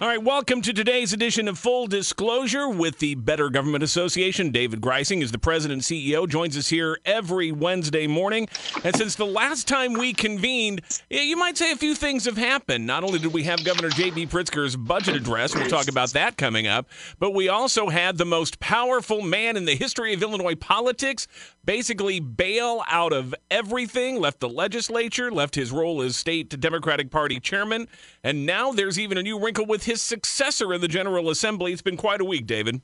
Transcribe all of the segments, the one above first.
All right, welcome to today's edition of Full Disclosure with the Better Government Association. David Greising is the president and CEO, joins us here every Wednesday morning. And since the last time we convened, you might say a few things have happened. Not only did we have Governor J.B. Pritzker's budget address, we'll talk about that coming up, but we also had the most powerful man in the history of Illinois politics basically bail out of everything, left the legislature, left his role as state Democratic Party chairman, and now there's even a new wrinkle with his successor in the General Assembly. It's been quite a week, David.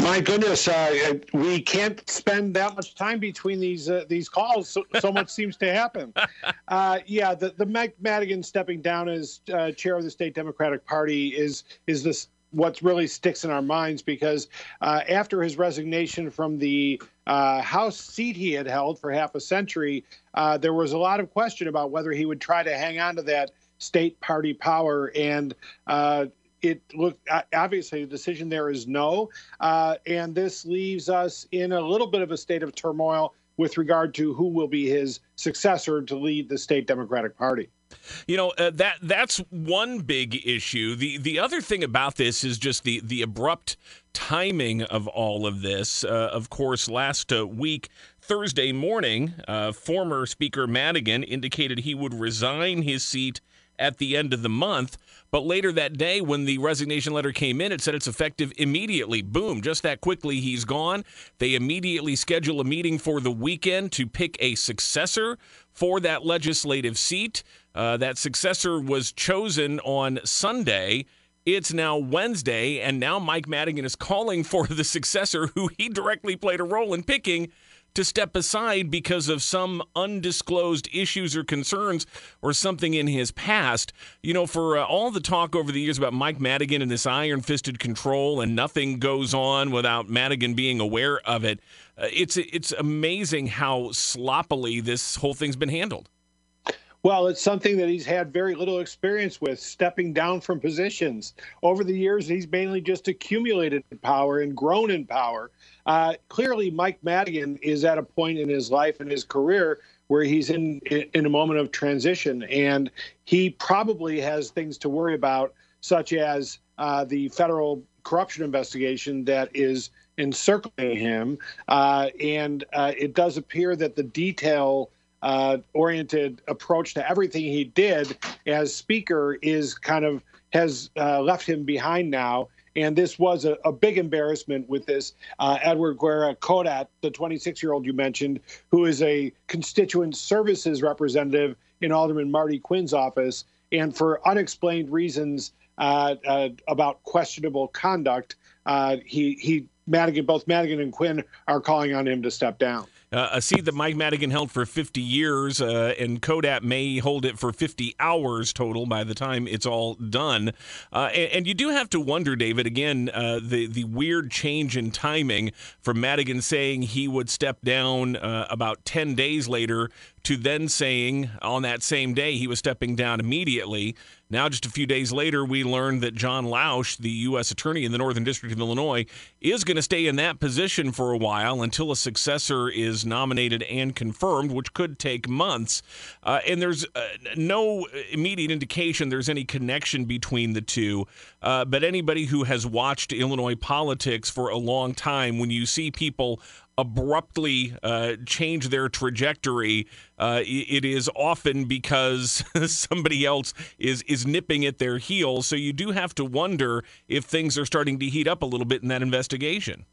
My goodness, uh, we can't spend that much time between these uh, these calls. So, so much seems to happen. Uh, yeah, the the Mike Madigan stepping down as uh, chair of the state Democratic Party is is this what really sticks in our minds because uh, after his resignation from the uh, House seat he had held for half a century, uh, there was a lot of question about whether he would try to hang on to that state party power. And uh, it looked obviously the decision there is no. Uh, and this leaves us in a little bit of a state of turmoil with regard to who will be his successor to lead the state Democratic Party. You know uh, that that's one big issue. the The other thing about this is just the the abrupt timing of all of this. Uh, of course, last uh, week Thursday morning, uh, former Speaker Madigan indicated he would resign his seat at the end of the month. But later that day, when the resignation letter came in, it said it's effective immediately. Boom, just that quickly, he's gone. They immediately schedule a meeting for the weekend to pick a successor for that legislative seat. Uh, that successor was chosen on Sunday. It's now Wednesday, and now Mike Madigan is calling for the successor who he directly played a role in picking to step aside because of some undisclosed issues or concerns or something in his past. You know, for uh, all the talk over the years about Mike Madigan and this iron fisted control and nothing goes on without Madigan being aware of it, uh, it's, it's amazing how sloppily this whole thing's been handled. Well, it's something that he's had very little experience with, stepping down from positions. Over the years, he's mainly just accumulated power and grown in power. Uh, clearly, Mike Madigan is at a point in his life and his career where he's in in a moment of transition, and he probably has things to worry about, such as uh, the federal corruption investigation that is encircling him. Uh, and uh, it does appear that the detail uh, oriented approach to everything he did as speaker is kind of has uh, left him behind now. And this was a, a big embarrassment with this uh, Edward Guerra Kodatt, the 26 year old you mentioned, who is a constituent services representative in Alderman Marty Quinn's office. And for unexplained reasons uh, uh, about questionable conduct, uh, he, he Madigan, both Madigan and Quinn are calling on him to step down. Uh, a seat that Mike Madigan held for 50 years, uh, and Kodatt may hold it for 50 hours total by the time it's all done. Uh, and, and, you do have to wonder, David, again, uh, the the weird change in timing from Madigan saying he would step down uh, about 10 days later to then saying on that same day he was stepping down immediately. Now, just a few days later, we learned that John Lausch, the U.S. Attorney in the Northern District of Illinois, is going to stay in that position for a while until a successor is nominated and confirmed, which could take months. Uh, and there's uh, no immediate indication there's any connection between the two. Uh, but anybody who has watched Illinois politics for a long time, when you see people abruptly uh, change their trajectory, uh, it is often because somebody else is is nipping at their heels. So you do have to wonder if things are starting to heat up a little bit in that investigation.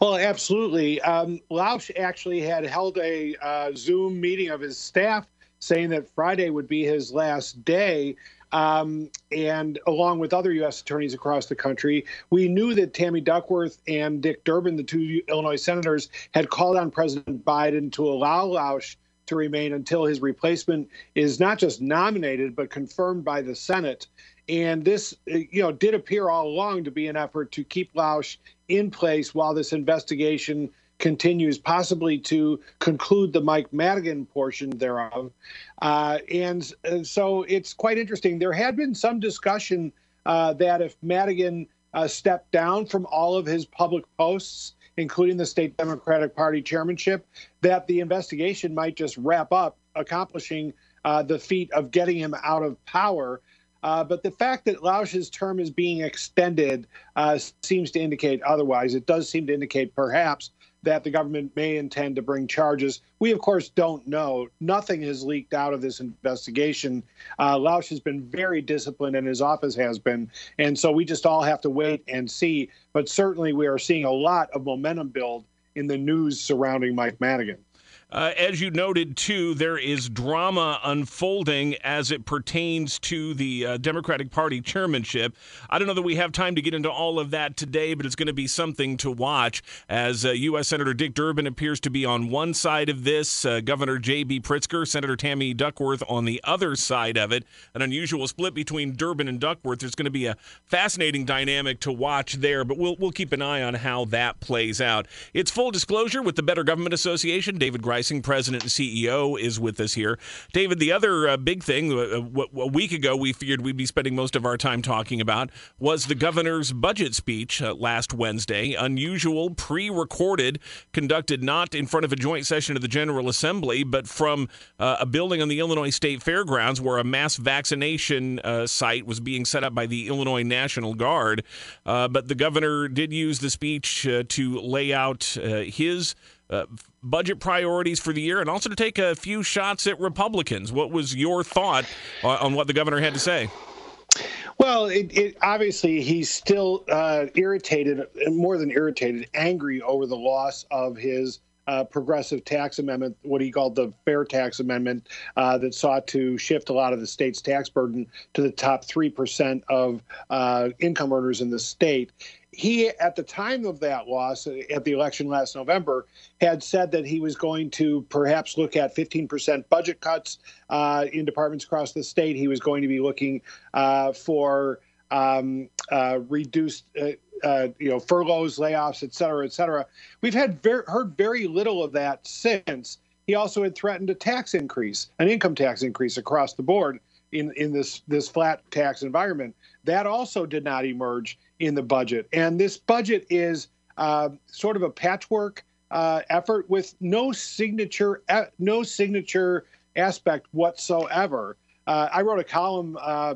Well, absolutely. Um, Lausch actually had held a uh, Zoom meeting of his staff saying that Friday would be his last day. Um, and along with other U.S. attorneys across the country, we knew that Tammy Duckworth and Dick Durbin, the two Illinois senators, had called on President Biden to allow Lausch to remain until his replacement is not just nominated but confirmed by the Senate. And this, you know, did appear all along to be an effort to keep Lausch in place while this investigation continues, possibly to conclude the Mike Madigan portion thereof. Uh, and uh, so it's quite interesting. There had been some discussion uh, that if Madigan uh, stepped down from all of his public posts, including the state Democratic Party chairmanship, that the investigation might just wrap up, accomplishing uh, the feat of getting him out of power. Uh, but the fact that Lausch's term is being extended uh, seems to indicate otherwise. It does seem to indicate perhaps that the government may intend to bring charges. We, of course, don't know. Nothing has leaked out of this investigation. Uh, Lausch has been very disciplined, and his office has been. And so we just all have to wait and see. But certainly, we are seeing a lot of momentum build in the news surrounding Mike Madigan. Uh, as you noted, too, there is drama unfolding as it pertains to the uh, Democratic Party chairmanship. I don't know that we have time to get into all of that today, but it's going to be something to watch as uh, U.S. Senator Dick Durbin appears to be on one side of this, uh, Governor J.B. Pritzker, Senator Tammy Duckworth on the other side of it. An unusual split between Durbin and Duckworth. There's going to be a fascinating dynamic to watch there, but we'll, we'll keep an eye on how that plays out. It's full disclosure with the Better Government Association. David Greising president and CEO, is with us here. David, the other uh, big thing, uh, a week ago, we figured we'd be spending most of our time talking about was the governor's budget speech uh, last Wednesday. Unusual, pre recorded, conducted not in front of a joint session of the General Assembly, but from uh, a building on the Illinois State Fairgrounds where a mass vaccination uh, site was being set up by the Illinois National Guard. Uh, but the governor did use the speech to lay out his uh, budget priorities for the year and also to take a few shots at Republicans. What was your thought on what the governor had to say? Well, it, it, obviously he's still uh, irritated, more than irritated, angry over the loss of his uh, progressive tax amendment, what he called the fair tax amendment, uh, that sought to shift a lot of the state's tax burden to the top 3% of uh, income earners in the state he, at the time of that loss at the election last November, had said that he was going to perhaps look at 15% budget cuts uh, in departments across the state. He was going to be looking uh, for um, uh, reduced, uh, uh, you know, furloughs, layoffs, et cetera, et cetera. We've had ver- heard very little of that since. He also had threatened a tax increase, an income tax increase across the board in in this this flat tax environment. That also did not emerge in the budget. And this budget is uh, sort of a patchwork uh, effort with no signature, uh, no signature aspect whatsoever. Uh, I wrote a column uh,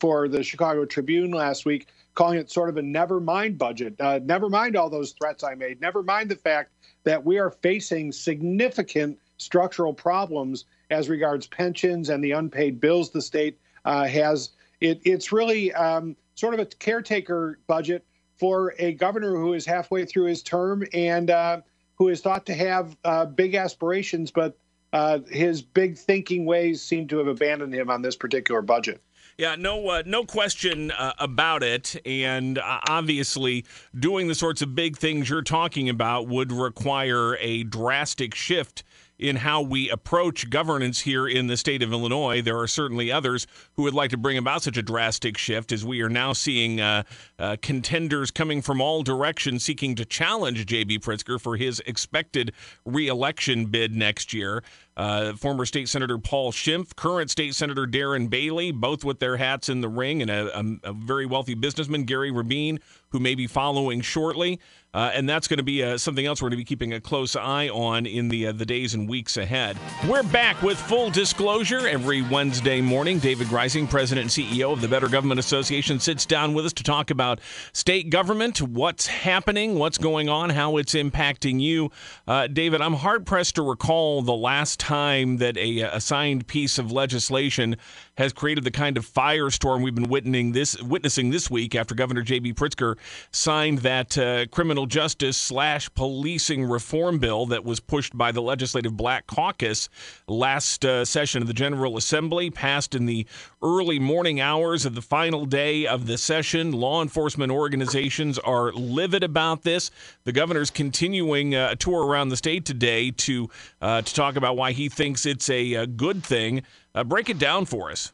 for the Chicago Tribune last week calling it sort of a never mind budget. never mind all those threats I made. Never mind the fact that we are facing significant structural problems as regards pensions and the unpaid bills the state has. It, it's really um, sort of a caretaker budget for a governor who is halfway through his term and uh, who is thought to have uh, big aspirations, but uh, his big thinking ways seem to have abandoned him on this particular budget. Yeah, no, uh, no question uh, about it. And uh, obviously, doing the sorts of big things you're talking about would require a drastic shift in how we approach governance here in the state of Illinois. There are certainly others who would like to bring about such a drastic shift as we are now seeing uh, uh, contenders coming from all directions seeking to challenge J.B. Pritzker for his expected reelection bid next year. Uh, former State Senator Paul Schimpf, current State Senator Darren Bailey, both with their hats in the ring, and a, a, a very wealthy businessman, Gary Rabine, who may be following shortly. Uh, and that's going to be uh, something else we're going to be keeping a close eye on in the uh, the days and weeks ahead. We're back with full disclosure every Wednesday morning. David Greising, President and CEO of the Better Government Association, sits down with us to talk about state government, what's happening, what's going on, how it's impacting you. Uh, David, I'm hard pressed to recall the last time that a, uh, a signed piece of legislation has created the kind of firestorm we've been witnessing this witnessing this week after Governor J.B. Pritzker signed that uh, criminal justice slash policing reform bill that was pushed by the Legislative Black Caucus last uh, session of the General Assembly, passed in the early morning hours of the final day of the session. Law enforcement organizations are livid about this. The governor's continuing uh, a tour around the state today to uh, to talk about why he thinks it's a, a good thing. Uh, break it down for us.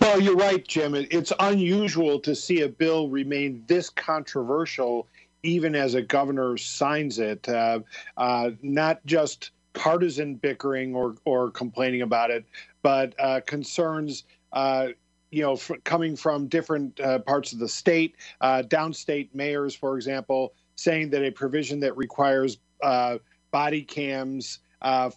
Well, you're right, Jim. It's unusual to see a bill remain this controversial, even as a governor signs it. Uh, uh, not just partisan bickering or, or complaining about it, but uh, concerns. Uh, you know, f- coming from different uh, parts of the state, uh, downstate mayors, for example, saying that a provision that requires body cams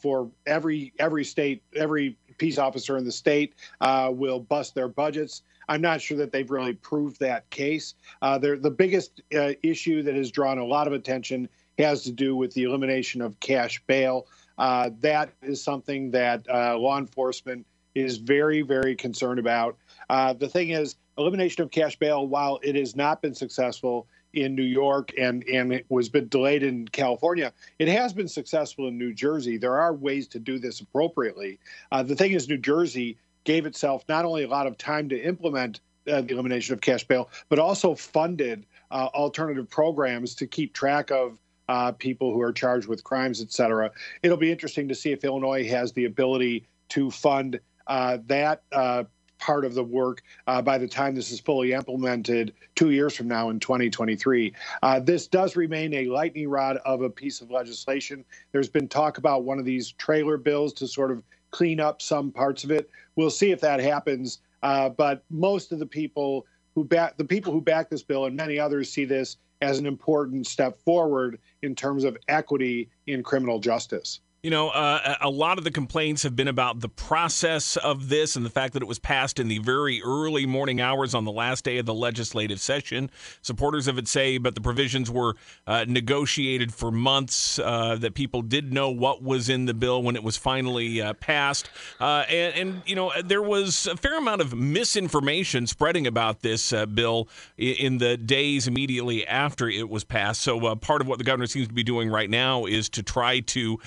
for every every state, every peace officer in the state uh, will bust their budgets. I'm not sure that they've really proved that case. Uh, the biggest uh, issue that has drawn a lot of attention has to do with the elimination of cash bail. Uh, that is something that uh, law enforcement is very, very concerned about. Uh, the thing is, elimination of cash bail, while it has not been successful in New York and and it was been delayed in California, it has been successful in New Jersey. There are ways to do this appropriately. Uh, the thing is, New Jersey gave itself not only a lot of time to implement uh, the elimination of cash bail, but also funded uh, alternative programs to keep track of uh, people who are charged with crimes, et cetera. It'll be interesting to see if Illinois has the ability to fund uh, that uh, part of the work uh, by the time this is fully implemented two years from now in 2023. Uh, this does remain a lightning rod of a piece of legislation. There's been talk about one of these trailer bills to sort of clean up some parts of it. We'll see if that happens. Uh, but most of the people who back the people who back this bill and many others see this as an important step forward in terms of equity in criminal justice. You know, uh, a lot of the complaints have been about the process of this and the fact that it was passed in the very early morning hours on the last day of the legislative session. Supporters of it say, but the provisions were uh, negotiated for months, uh, that people did know what was in the bill when it was finally uh, passed. Uh, and, and, you know, there was a fair amount of misinformation spreading about this uh, bill in the days immediately after it was passed. So part of what the governor seems to be doing right now is to try to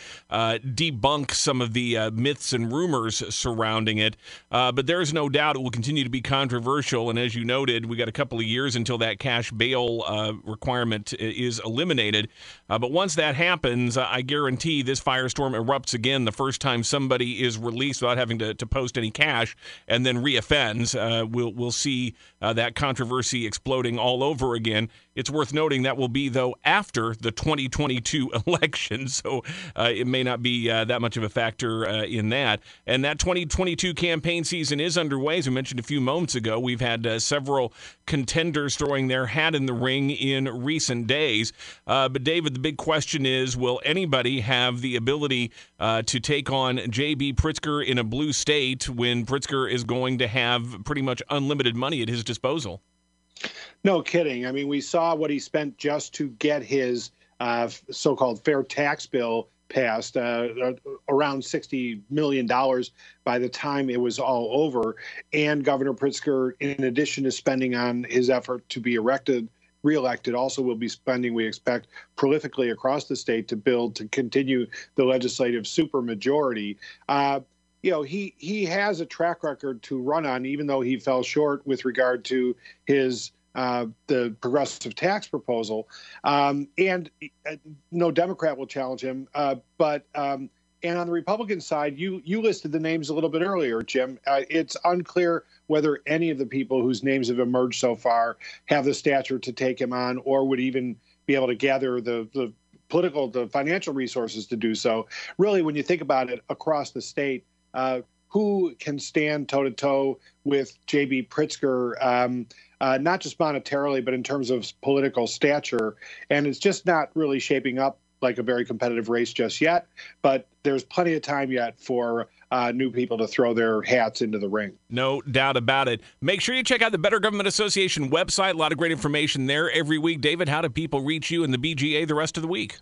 uh, debunk some of the uh, myths and rumors surrounding it. Uh, but there's no doubt it will continue to be controversial. And as you noted, we got a couple of years until that cash bail uh, requirement is eliminated. Uh, but once that happens, I guarantee this firestorm erupts again the first time somebody is released without having to, to post any cash and then reoffends. we'll, we'll see that controversy exploding all over again. It's worth noting that will be, though, after the 2022 election. So it may not be uh, that much of a factor uh, in that. And that 2022 campaign season is underway. As we mentioned a few moments ago, we've had uh, several contenders throwing their hat in the ring in recent days. Uh, but, David, the big question is will anybody have the ability uh, to take on J.B. Pritzker in a blue state when Pritzker is going to have pretty much unlimited money at his disposal? No kidding. I mean, we saw what he spent just to get his uh, so-called fair tax bill passed, uh, uh around $60 million by the time it was all over. And Governor Pritzker, in addition to spending on his effort to be elected, reelected, also will be spending, we expect, prolifically across the state to build to continue the legislative supermajority. Uh, you know, he he has a track record to run on, even though he fell short with regard to his uh, the progressive tax proposal, um, and uh, no Democrat will challenge him. Uh, but um, and on the Republican side, you you listed the names a little bit earlier, Jim. Uh, it's unclear whether any of the people whose names have emerged so far have the stature to take him on, or would even be able to gather the the political, the financial resources to do so. Really, when you think about it, across the state. Uh, who can stand toe to toe with J.B. Pritzker, um, uh, not just monetarily, but in terms of political stature. And it's just not really shaping up like a very competitive race just yet. But there's plenty of time yet for uh, new people to throw their hats into the ring. No doubt about it. Make sure you check out the Better Government Association website. A lot of great information there every week. David, how do people reach you and the BGA the rest of the week?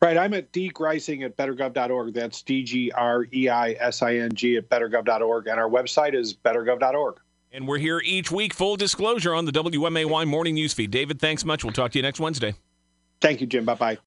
Right. I'm at dgreising at bettergov.org. That's D G R E I S I N G at bettergov.org. And our website is bettergov.org. And we're here each week, full disclosure on the WMAY morning newsfeed. David, thanks much. We'll talk to you next Wednesday. Thank you, Jim. Bye bye.